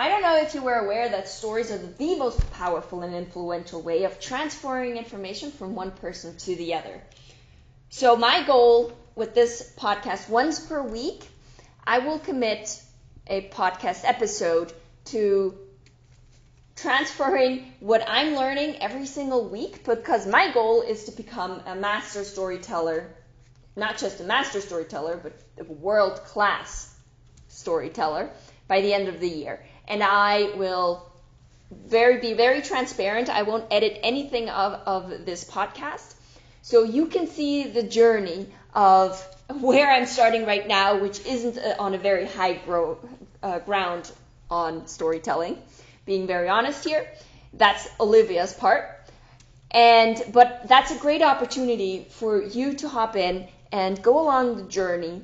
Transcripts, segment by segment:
I don't know if you were aware that stories are the most powerful and influential way of transferring information from one person to the other. So, my goal with this podcast, once per week, I will commit a podcast episode to transferring what I'm learning every single week because my goal is to become a master storyteller, not just a master storyteller, but a world class storyteller by the end of the year. And I will very be very transparent. I won't edit anything of, of this podcast. So you can see the journey of where I'm starting right now, which isn't on a very high gro- uh, ground on storytelling being very honest here. That's Olivia's part. And but that's a great opportunity for you to hop in and go along the journey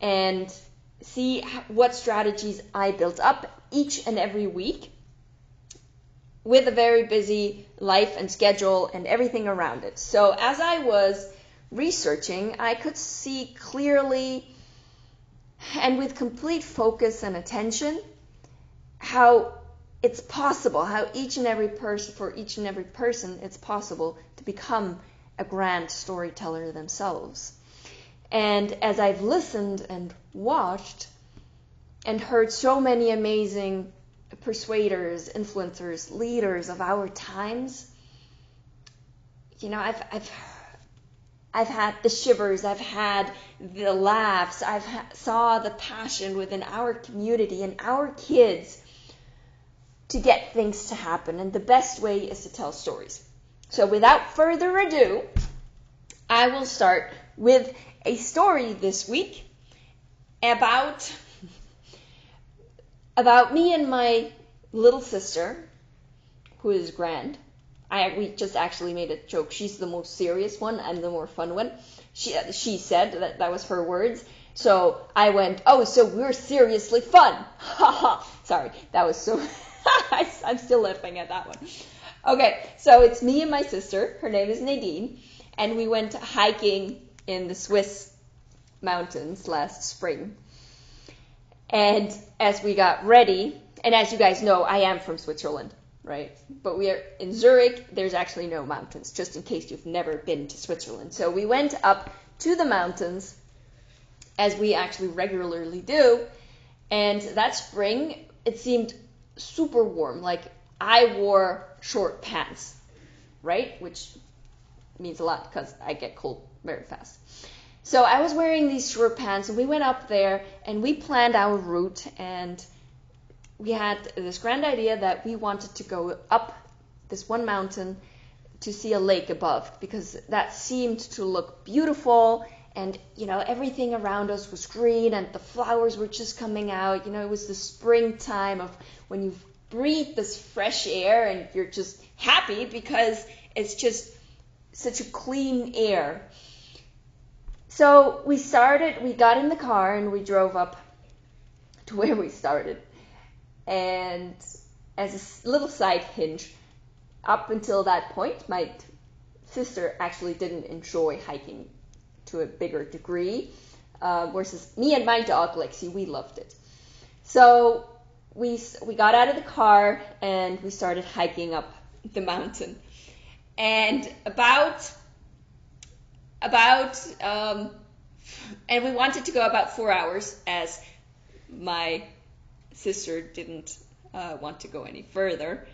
and see what strategies I built up each and every week with a very busy life and schedule and everything around it. So as I was researching, I could see clearly and with complete focus and attention how it's possible how each and every person for each and every person it's possible to become a grand storyteller themselves and as i've listened and watched and heard so many amazing persuaders influencers leaders of our times you know i've i've I've had the shivers, I've had the laughs, I've ha- saw the passion within our community and our kids to get things to happen, and the best way is to tell stories. So, without further ado, I will start with a story this week about about me and my little sister, who is grand. I we just actually made a joke. She's the most serious one. I'm the more fun one. She she said that that was her words. So I went, oh, so we're seriously fun. Ha ha. Sorry, that was so. I'm still laughing at that one. Okay, so it's me and my sister. Her name is Nadine, and we went hiking in the Swiss mountains last spring. And as we got ready, and as you guys know, I am from Switzerland, right? But we are in Zurich. There's actually no mountains, just in case you've never been to Switzerland. So we went up to the mountains, as we actually regularly do. And that spring, it seemed super warm. Like I wore short pants, right? Which means a lot because I get cold very fast. So I was wearing these short pants and we went up there and we planned our route and we had this grand idea that we wanted to go up this one mountain to see a lake above because that seemed to look beautiful and you know everything around us was green and the flowers were just coming out you know it was the springtime of when you breathe this fresh air and you're just happy because it's just such a clean air so we started we got in the car and we drove up to where we started and as a little side hinge up until that point my sister actually didn't enjoy hiking to a bigger degree, uh, versus me and my dog Lexi, we loved it. So we we got out of the car and we started hiking up the mountain, and about about um, and we wanted to go about four hours as my sister didn't uh, want to go any further,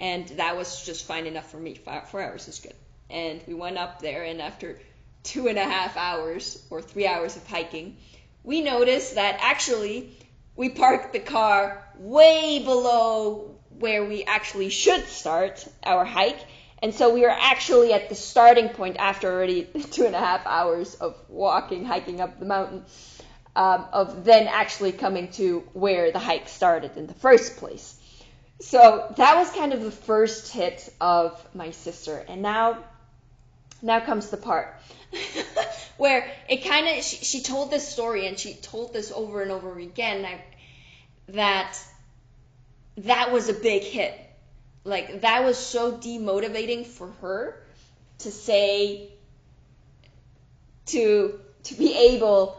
and that was just fine enough for me. Five, four hours is good. And we went up there, and after two and a half hours or three hours of hiking, we noticed that actually we parked the car way below where we actually should start our hike. And so we were actually at the starting point after already two and a half hours of walking, hiking up the mountain, um, of then actually coming to where the hike started in the first place. So that was kind of the first hit of my sister. And now, now comes the part where it kind of she, she, told this story and she told this over and over again I, that that was a big hit like that was so demotivating for her to say to to be able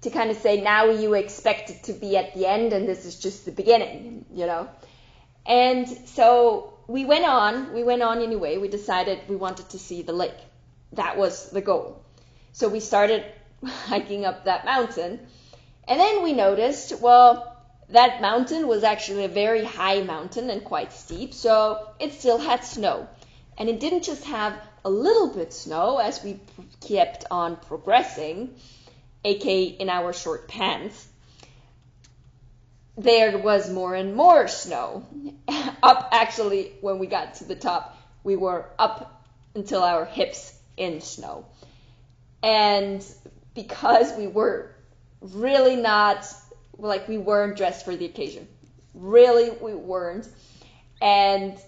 to kind of say now you expect it to be at the end and this is just the beginning, you know. And so we went on, we went on anyway. We decided we wanted to see the lake. That was the goal. So we started hiking up that mountain. And then we noticed, well, that mountain was actually a very high mountain and quite steep, so it still had snow. And it didn't just have a little bit snow as we kept on progressing, aka in our short pants. There was more and more snow. up actually, when we got to the top, we were up until our hips in snow. And because we were really not like we weren't dressed for the occasion. Really, we weren't. And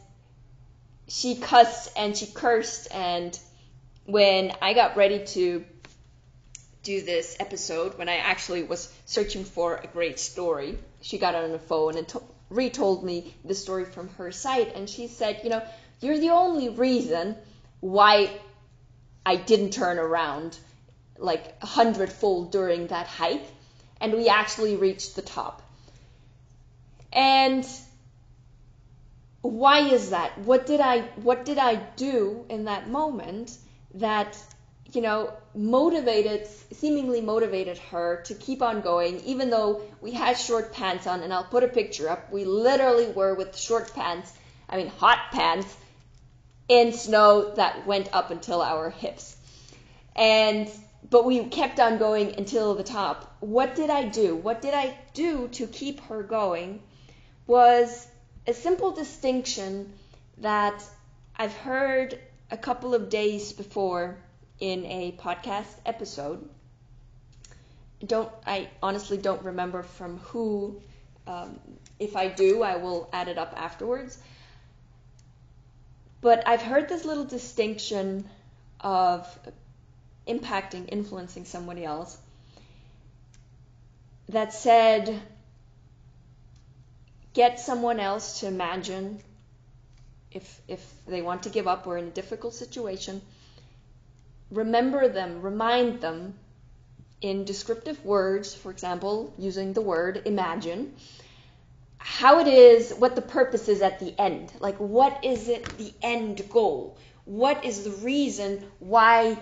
she cussed and she cursed. And when I got ready to do this episode, when I actually was searching for a great story, she got on the phone and to- retold me the story from her side. And she said, You know, you're the only reason why I didn't turn around like a hundredfold during that hike and we actually reached the top. And why is that? What did I what did I do in that moment that you know motivated seemingly motivated her to keep on going even though we had short pants on and I'll put a picture up. We literally were with short pants, I mean hot pants in snow that went up until our hips. And but we kept on going until the top. What did I do? What did I do to keep her going? Was a simple distinction that I've heard a couple of days before in a podcast episode. Don't I honestly don't remember from who. Um, if I do, I will add it up afterwards. But I've heard this little distinction of impacting, influencing somebody else, that said, get someone else to imagine if, if they want to give up or in a difficult situation, remember them, remind them in descriptive words, for example, using the word imagine, how it is, what the purpose is at the end. Like, what is it, the end goal? What is the reason why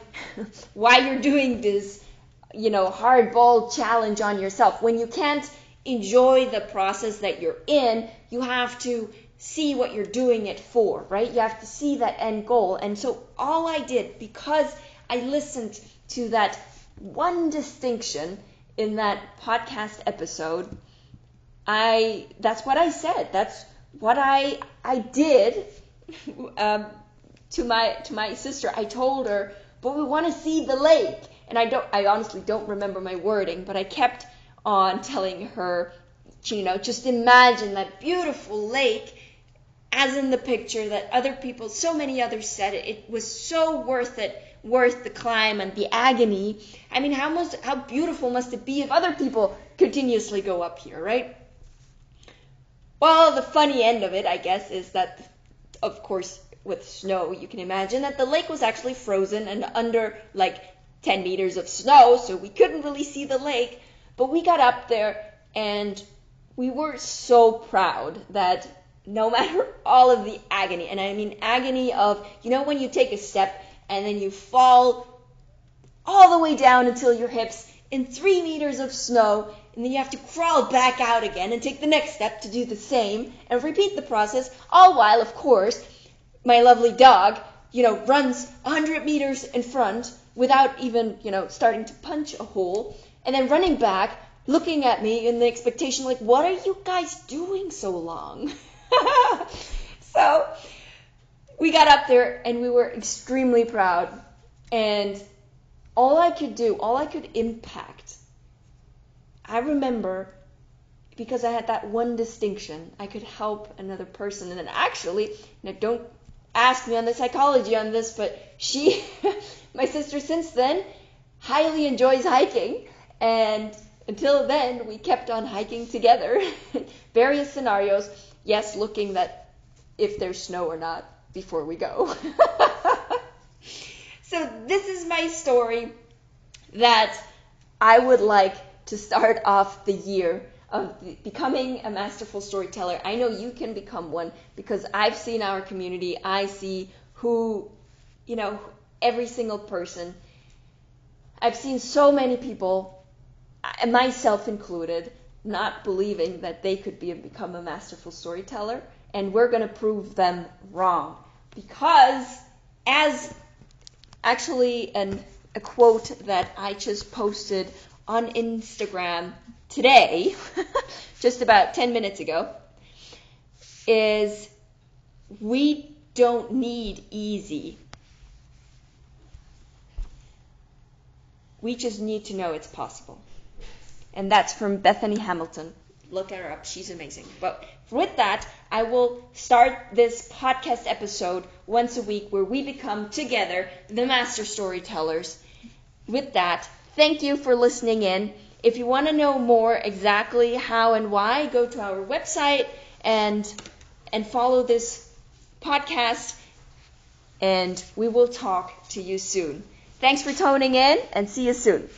why you're doing this you know hardball challenge on yourself? When you can't enjoy the process that you're in you have to see what you're doing it for right? You have to see that end goal. And so all i did because i listened to that one distinction in that podcast episode i that's what i said. That's what i i did um, to my to my sister. I told her, but we want to see the lake. And I don't I honestly don't remember my wording, but I kept on telling her, you know, just imagine that beautiful lake as in the picture that other people, so many others said it, it was so worth it, worth the climb and the agony. I mean, how must, how beautiful must it be if other people continuously go up here, right? Well, the funny end of it, I guess, is that, of course, with snow, you can imagine that the lake was actually frozen and under like 10 meters of snow, so we couldn't really see the lake. But we got up there and we were so proud that no matter all of the agony, and I mean agony of, you know, when you take a step and then you fall all the way down until your hips in three meters of snow, and then you have to crawl back out again and take the next step to do the same and repeat the process, all while, of course, my lovely dog, you know, runs 100 meters in front without even, you know, starting to punch a hole, and then running back, looking at me in the expectation, like, what are you guys doing so long? so we got up there and we were extremely proud. And all I could do, all I could impact, I remember because I had that one distinction, I could help another person. And then actually, now don't ask me on the psychology on this, but she, my sister, since then, highly enjoys hiking. And until then, we kept on hiking together. Various scenarios. Yes, looking that if there's snow or not before we go. so this is my story that I would like to start off the year of becoming a masterful storyteller. I know you can become one because I've seen our community. I see who, you know, every single person. I've seen so many people, myself included, not believing that they could be become a masterful storyteller, and we're going to prove them wrong because as actually an a quote that I just posted on Instagram today, just about 10 minutes ago, is we don't need easy. We just need to know it's possible. And that's from Bethany Hamilton. Look her up, she's amazing. But with that, I will start this podcast episode once a week where we become together the master storytellers. With that, thank you for listening in. If you want to know more exactly how and why, go to our website and and follow this podcast and we will talk to you soon. Thanks for tuning in and see you soon.